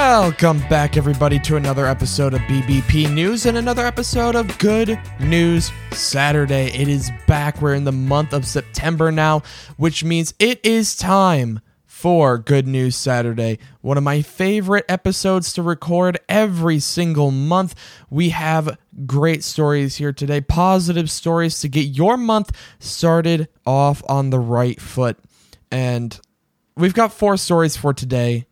Welcome back, everybody, to another episode of BBP News and another episode of Good News Saturday. It is back. We're in the month of September now, which means it is time for Good News Saturday, one of my favorite episodes to record every single month. We have great stories here today, positive stories to get your month started off on the right foot. And we've got four stories for today.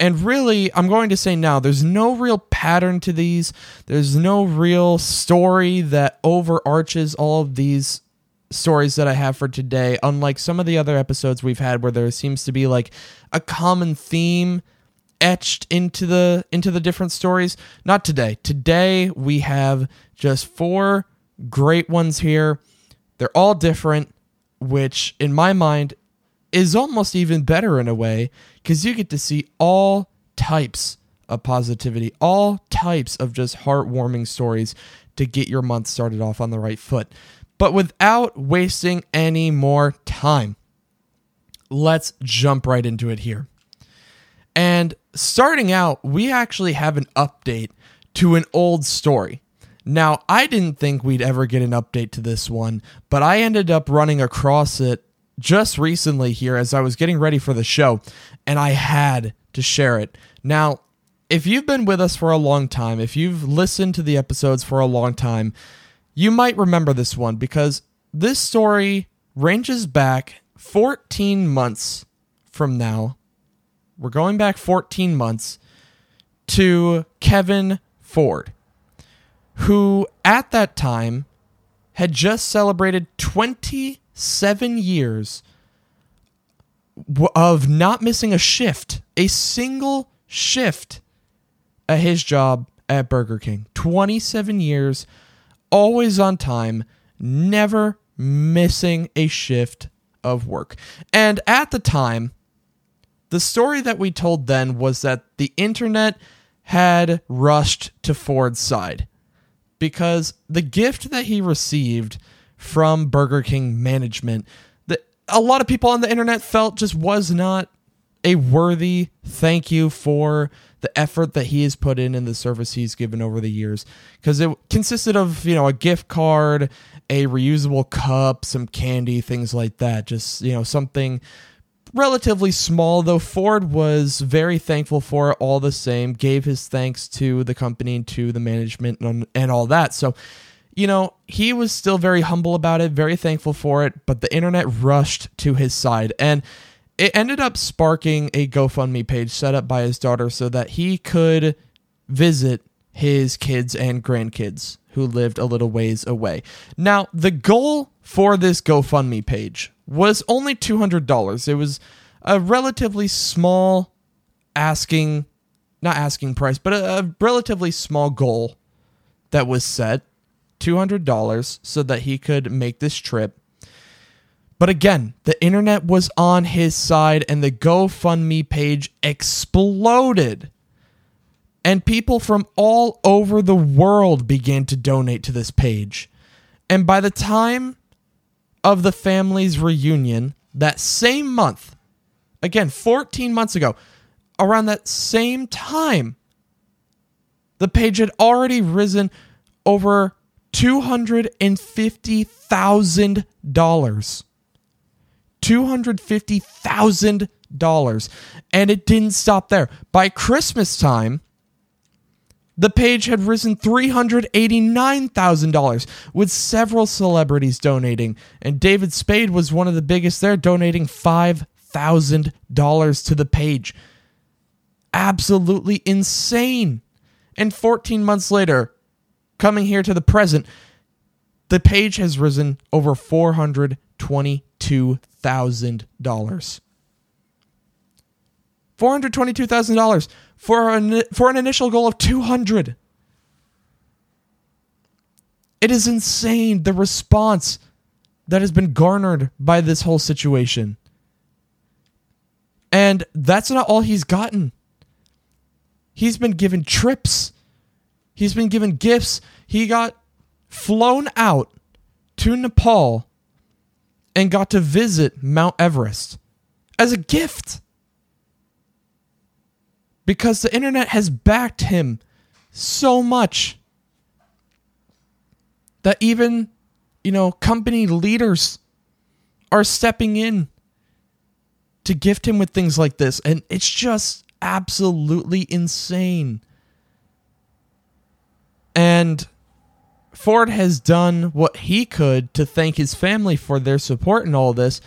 And really, I'm going to say now, there's no real pattern to these. There's no real story that overarches all of these stories that I have for today, unlike some of the other episodes we've had where there seems to be like a common theme etched into the into the different stories. Not today. Today we have just four great ones here. They're all different, which in my mind is almost even better in a way because you get to see all types of positivity, all types of just heartwarming stories to get your month started off on the right foot. But without wasting any more time, let's jump right into it here. And starting out, we actually have an update to an old story. Now, I didn't think we'd ever get an update to this one, but I ended up running across it just recently here as I was getting ready for the show, and I had to share it. Now, if you've been with us for a long time, if you've listened to the episodes for a long time, you might remember this one because this story ranges back 14 months from now. We're going back 14 months to Kevin Ford, who at that time had just celebrated 27 years of not missing a shift, a single shift at his job at Burger King. 27 years always on time, never missing a shift of work. And at the time, the story that we told then was that the internet had rushed to Ford's side because the gift that he received from Burger King management that a lot of people on the internet felt just was not a worthy thank you for the effort that he has put in and the service he's given over the years. Because it consisted of you know a gift card a reusable cup some candy things like that. Just you know something relatively small though ford was very thankful for it all the same gave his thanks to the company and to the management and, and all that. So you know he was still very humble about it very thankful for it but the internet rushed to his side and it ended up sparking a GoFundMe page set up by his daughter so that he could visit his kids and grandkids who lived a little ways away. Now, the goal for this GoFundMe page was only $200. It was a relatively small asking, not asking price, but a, a relatively small goal that was set $200 so that he could make this trip but again, the internet was on his side and the GoFundMe page exploded. And people from all over the world began to donate to this page. And by the time of the family's reunion, that same month, again, 14 months ago, around that same time, the page had already risen over $250,000. $250,000. And it didn't stop there. By Christmas time, the page had risen $389,000 with several celebrities donating. And David Spade was one of the biggest there, donating $5,000 to the page. Absolutely insane. And 14 months later, coming here to the present, the page has risen over 422 thousand dollars. Four hundred twenty-two thousand dollars for an for an initial goal of two hundred. It is insane the response that has been garnered by this whole situation. And that's not all he's gotten. He's been given trips. He's been given gifts. He got flown out to Nepal and got to visit Mount Everest as a gift. because the internet has backed him so much that even, you know, company leaders are stepping in to gift him with things like this. And it's just absolutely insane. And Ford has done what he could to thank his family for their support in all this.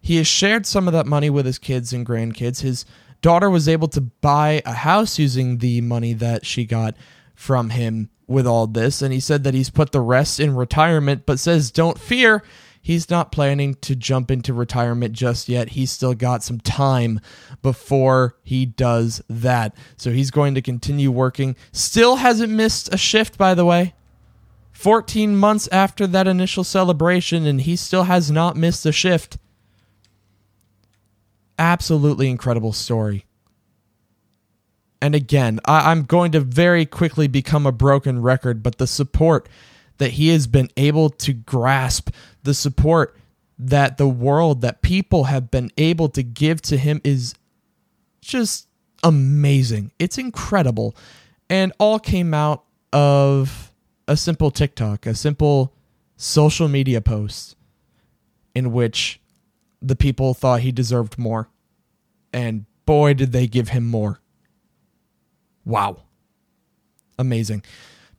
He has shared some of that money with his kids and grandkids. His daughter was able to buy a house using the money that she got from him with all this. And he said that he's put the rest in retirement, but says, don't fear he's not planning to jump into retirement just yet. He's still got some time before he does that. So he's going to continue working. Still hasn't missed a shift, by the way. 14 months after that initial celebration, and he still has not missed a shift. Absolutely incredible story. And again, I- am going to very quickly become a broken record, but the support that he has been able to grasp, the support that the world, that people have been able to give to him is just amazing. It's incredible. And all came out of a simple TikTok, a simple social media post in which the people thought he deserved more. And boy, did they give him more. Wow. Amazing.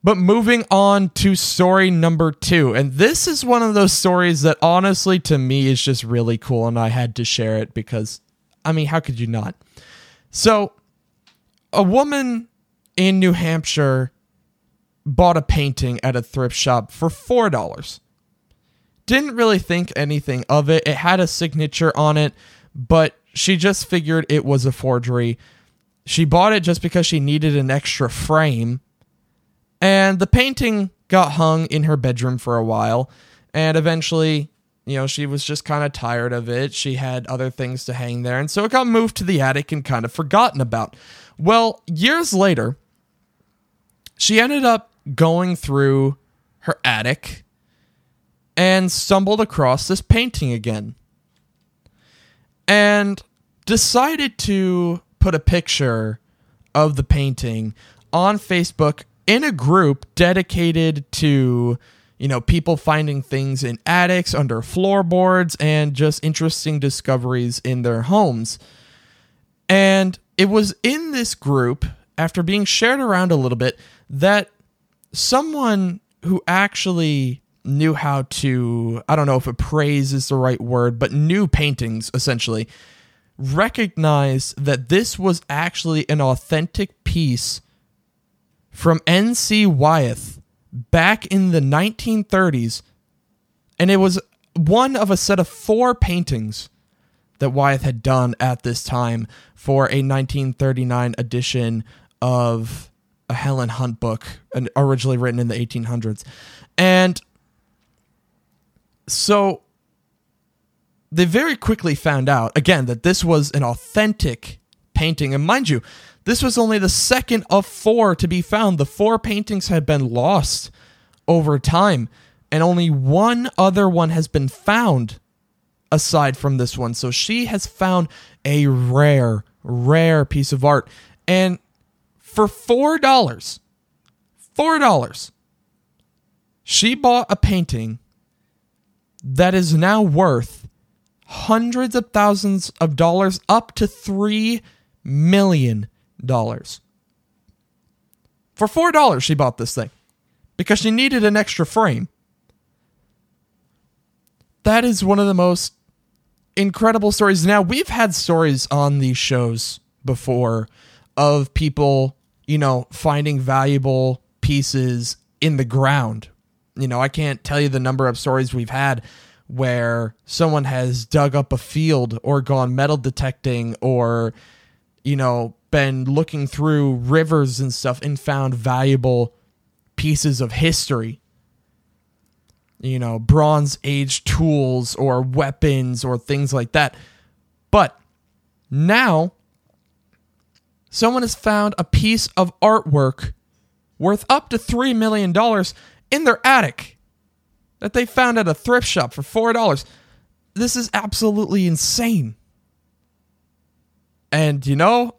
But moving on to story number two. And this is one of those stories that honestly to me is just really cool. And I had to share it because, I mean, how could you not? So, a woman in New Hampshire bought a painting at a thrift shop for $4. Didn't really think anything of it. It had a signature on it, but she just figured it was a forgery. She bought it just because she needed an extra frame and the painting got hung in her bedroom for a while. And eventually, you know, she was just kind of tired of it. She had other things to hang there. And so it got moved to the attic and kind of forgotten about. Well, years later, she ended up going through her attic and stumbled across this painting again. And decided to put a picture of the painting on Facebook in a group dedicated to you know people finding things in attics under floorboards and just interesting discoveries in their homes. And it was in this group after being shared around a little bit that someone who actually knew how to i don't know if appraise is the right word but knew paintings essentially recognized that this was actually an authentic piece from N.C. Wyeth back in the 1930s, and it was one of a set of four paintings that Wyeth had done at this time for a 1939 edition of a Helen Hunt book, originally written in the 1800s. And so they very quickly found out, again, that this was an authentic painting. And mind you, this was only the second of four to be found. The four paintings had been lost over time, and only one other one has been found aside from this one. So she has found a rare, rare piece of art. And for $4, $4, she bought a painting that is now worth hundreds of thousands of dollars, up to $3 million dollars. For four dollars, she bought this thing because she needed an extra frame. That is one of the most incredible stories. Now, we've had stories on these shows before of people, you know, finding valuable pieces in the ground. You know, I can't tell you the number of stories we've had where someone has dug up a field or gone metal detecting or, you know, been looking through rivers and stuff and found valuable pieces of history. You know, Bronze Age tools or weapons or things like that. But now, someone has found a piece of artwork worth up to $3 million in their attic that they found at a thrift shop for $4. This is absolutely insane. And you know,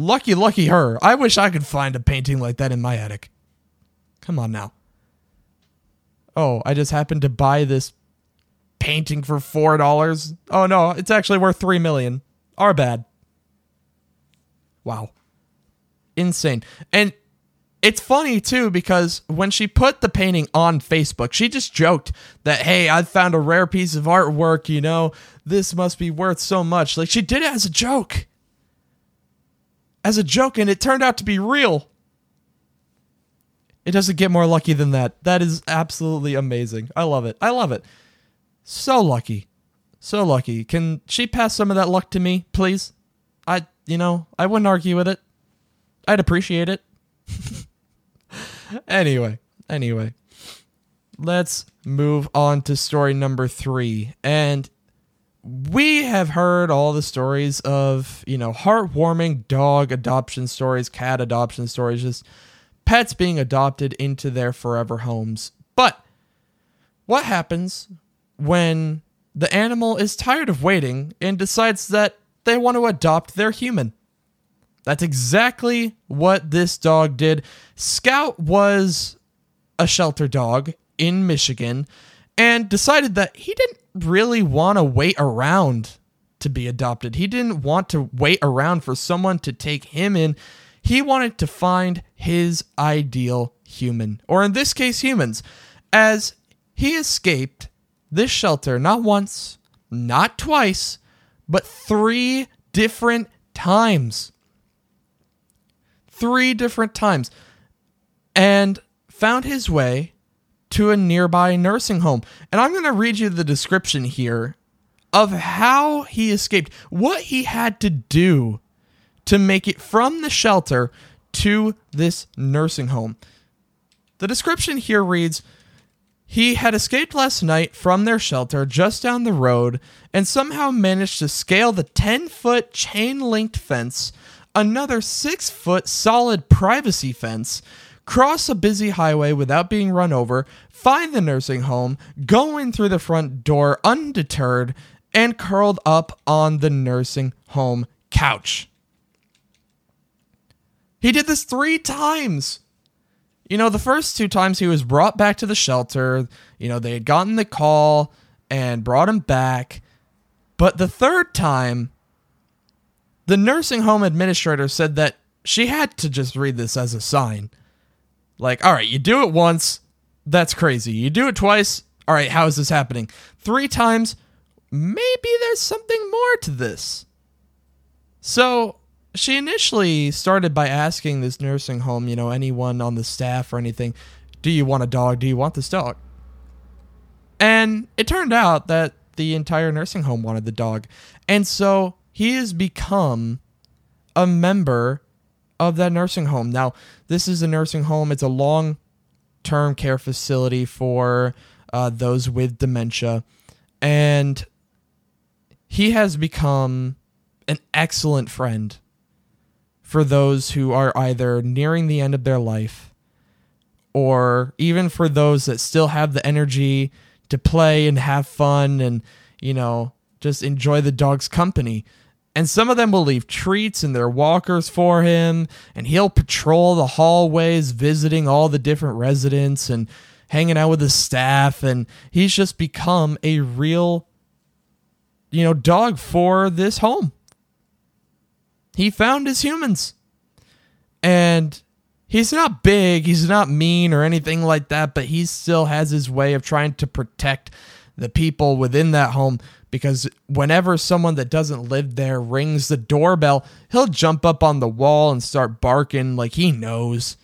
Lucky, lucky her. I wish I could find a painting like that in my attic. Come on now. Oh, I just happened to buy this painting for four dollars. Oh no, it's actually worth three million. Our bad. Wow. Insane. And it's funny too because when she put the painting on Facebook, she just joked that, hey, I found a rare piece of artwork, you know, this must be worth so much. Like she did it as a joke. As a joke, and it turned out to be real. It doesn't get more lucky than that. That is absolutely amazing. I love it. I love it. So lucky. So lucky. Can she pass some of that luck to me, please? I, you know, I wouldn't argue with it. I'd appreciate it. anyway, anyway, let's move on to story number three. And we have heard all the stories of, you know, heartwarming dog adoption stories, cat adoption stories, just pets being adopted into their forever homes. But what happens when the animal is tired of waiting and decides that they want to adopt their human? That's exactly what this dog did. Scout was a shelter dog in Michigan and decided that he didn't really want to wait around to be adopted. He didn't want to wait around for someone to take him in. He wanted to find his ideal human, or in this case, humans, as he escaped this shelter not once, not twice, but three different times three different times and found his way to a nearby nursing home. And I'm going to read you the description here of how he escaped, what he had to do to make it from the shelter to this nursing home. The description here reads He had escaped last night from their shelter just down the road and somehow managed to scale the 10 foot chain linked fence another six foot solid privacy fence, cross a busy highway without being run over, find the nursing home, go in through the front door undeterred, and curled up on the nursing home couch. He did this three times. You know, the first two times he was brought back to the shelter, you know, they had gotten the call and brought him back. But the third time, the nursing home administrator said that she had to just read this as a sign. Like, all right, you do it once, that's crazy. You do it twice, all right, how is this happening? Three times, maybe there's something more to this. So she initially started by asking this nursing home, you know, anyone on the staff or anything, do you want a dog? Do you want this dog? And it turned out that the entire nursing home wanted the dog. And so he has become a member of that nursing home. Now, this is a nursing home, it's a long term care facility for uh, those with dementia. And he has become an excellent friend for those who are either nearing the end of their life or even for those that still have the energy to play and have fun and, you know, just enjoy the dog's company. And some of them will leave treats in their walkers for him, and he'll patrol the hallways, visiting all the different residents and hanging out with the staff. And he's just become a real, you know, dog for this home. He found his humans. And he's not big, he's not mean or anything like that, but he still has his way of trying to protect the people within that home because whenever someone that doesn't live there rings the doorbell, he'll jump up on the wall and start barking like he knows.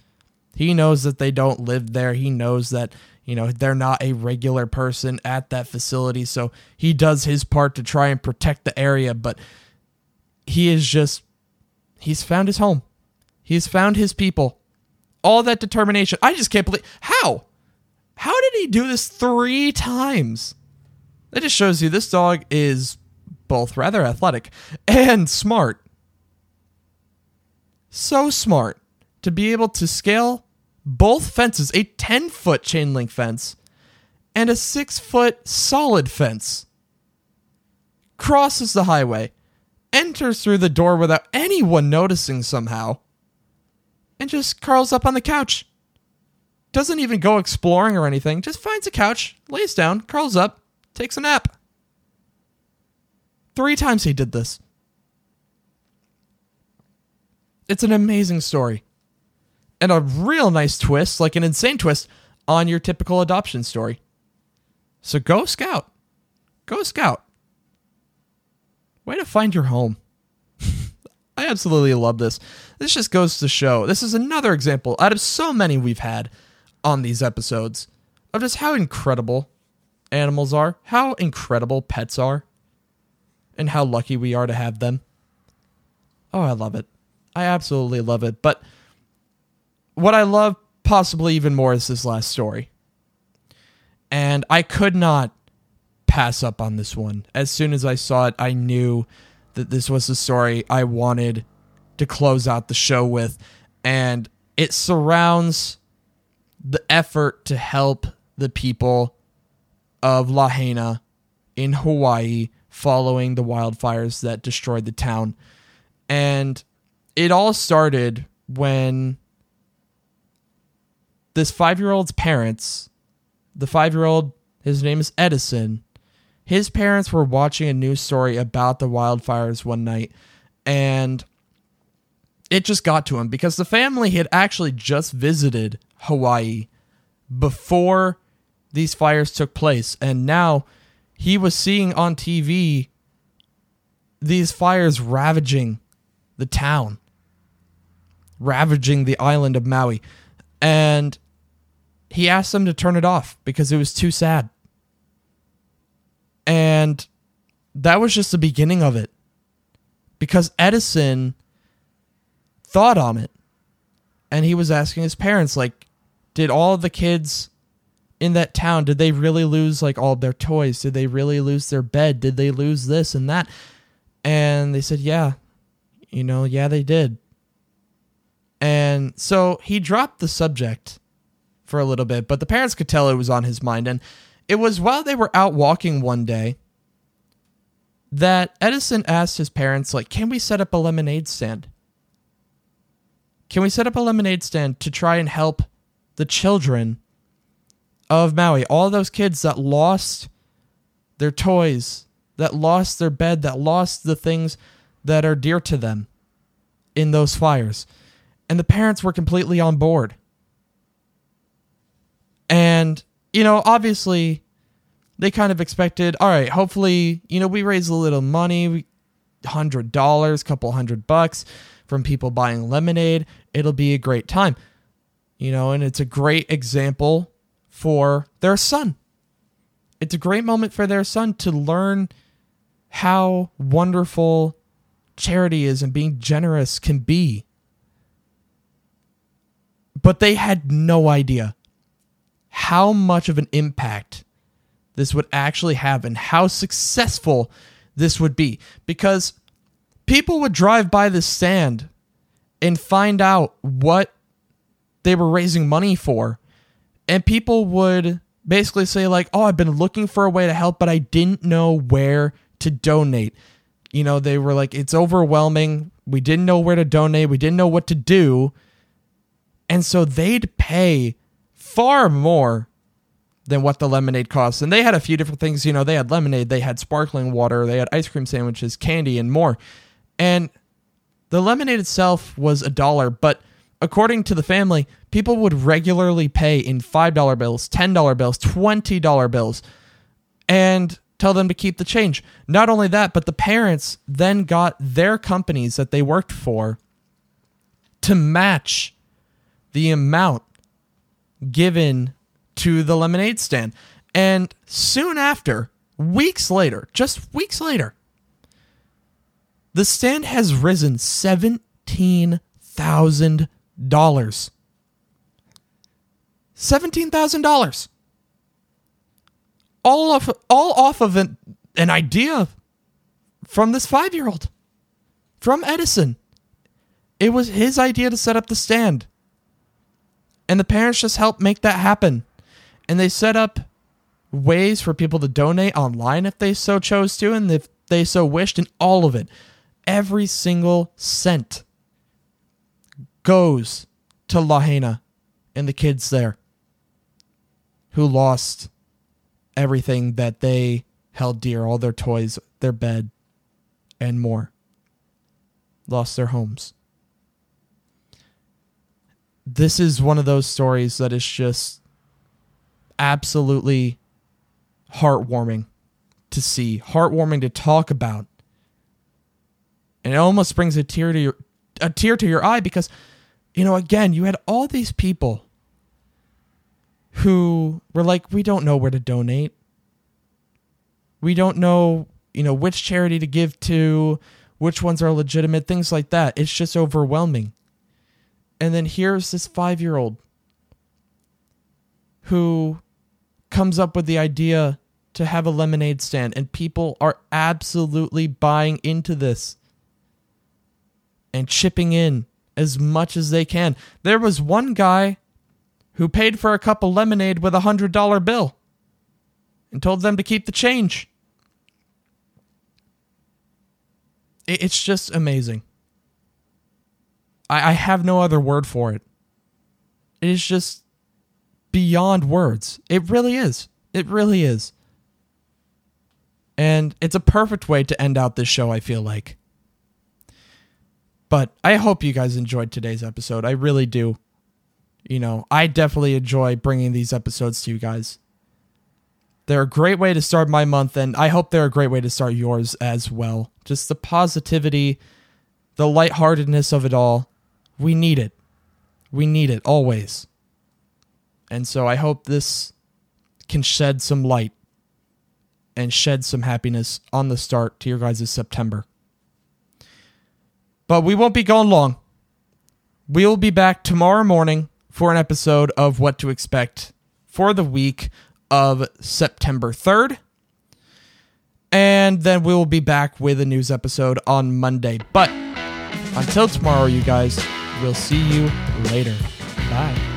He knows that they don't live there. He knows that, you know, they're not a regular person at that facility. So he does his part to try and protect the area, but he is just, he's found his home. He's found his people. All that determination. I just can't believe. How? How did he do this three times? That just shows you this dog is both rather athletic and smart. So smart to be able to scale both fences a 10 foot chain link fence and a 6 foot solid fence. Crosses the highway enters through the door without anyone noticing somehow, and just curls up on the couch. Doesn't even go exploring or anything, just finds a couch, lays down, curls up, takes a nap. Three times he did this. It's an amazing story. And a real nice twist, like an insane twist, on your typical adoption story. So go scout. Go scout. Way to find your home. I absolutely love this. This just goes to show this is another example out of so many we've had on these episodes of just how incredible animals are, how incredible pets are, and how lucky we are to have them. Oh, I love it. I absolutely love it. But what I love possibly even more is this last story. And I could not pass up on this one. As soon as I saw it, I knew that this was the story I wanted to close out the show with. And it surrounds the effort to help the people of Lahaina in Hawaii following the wildfires that destroyed the town. And it all started when this five year old's parents, the five year old, his name is Edison, his parents were watching a news story about the wildfires one night and it just got to him because the family had actually just visited Hawaii before these fires took place and now he was seeing on TV these fires ravaging the town ravaging the island of Maui and he asked them to turn it off because it was too sad and that was just the beginning of it. Because Edison thought on it. And he was asking his parents, like, did all the kids in that town, did they really lose like all their toys? Did they really lose their bed? Did they lose this and that? And they said, yeah. You know, yeah, they did. And so he dropped the subject for a little bit, but the parents could tell it was on his mind. And it was while they were out walking one day that Edison asked his parents, like, can we set up a lemonade stand? Can we set up a lemonade stand to try and help the children of Maui? All those kids that lost their toys, that lost their bed, that lost the things that are dear to them in those fires. And the parents were completely on board. And you know, obviously they kind of expected, all right, hopefully, you know, we raise a little money, hundred dollars, couple hundred bucks from people buying lemonade. It'll be a great time. You know, and it's a great example for their son. It's a great moment for their son to learn how wonderful charity is and being generous can be. But they had no idea how much of an impact this would actually have and how successful this would be because people would drive by this stand and find out what they were raising money for and people would basically say like oh i've been looking for a way to help but i didn't know where to donate you know they were like it's overwhelming we didn't know where to donate we didn't know what to do and so they'd pay far more than what the lemonade costs. And they had a few different things. You know, they had lemonade, they had sparkling water, they had ice cream sandwiches, candy, and more. And the lemonade itself was a dollar, but according to the family, people would regularly pay in $5 bills, $10 bills, $20 bills, and tell them to keep the change. Not only that, but the parents then got their companies that they worked for to match the amount given to the lemonade stand. And soon after, weeks later, just weeks later, the stand has risen $17,000. $17,000. All off all off of an, an idea from this 5-year-old. From Edison. It was his idea to set up the stand. And the parents just helped make that happen. And they set up ways for people to donate online if they so chose to and if they so wished and all of it. every single cent goes to Lahaina and the kids there who lost everything that they held dear all their toys, their bed, and more. Lost their homes. This is one of those stories that is just absolutely heartwarming to see, heartwarming to talk about. And it almost brings a tear to your a tear to your eye because you know again, you had all these people who were like we don't know where to donate. We don't know, you know, which charity to give to, which ones are legitimate, things like that. It's just overwhelming. And then here's this 5-year-old who comes up with the idea to have a lemonade stand, and people are absolutely buying into this and chipping in as much as they can. There was one guy who paid for a cup of lemonade with a hundred dollar bill and told them to keep the change. It's just amazing. I, have no other word for it. It is just beyond words. It really is. It really is. And it's a perfect way to end out this show, I feel like. But I hope you guys enjoyed today's episode. I really do. You know, I definitely enjoy bringing these episodes to you guys. They're a great way to start my month, and I hope they're a great way to start yours as well. Just the positivity, the lightheartedness of it all. We need it. We need it always. And so I hope this can shed some light and shed some happiness on the start to your guys' September. But we won't be gone long. We'll be back tomorrow morning for an episode of What to Expect for the week of September 3rd. And then we will be back with a news episode on Monday. But until tomorrow, you guys, we'll see you later. Bye.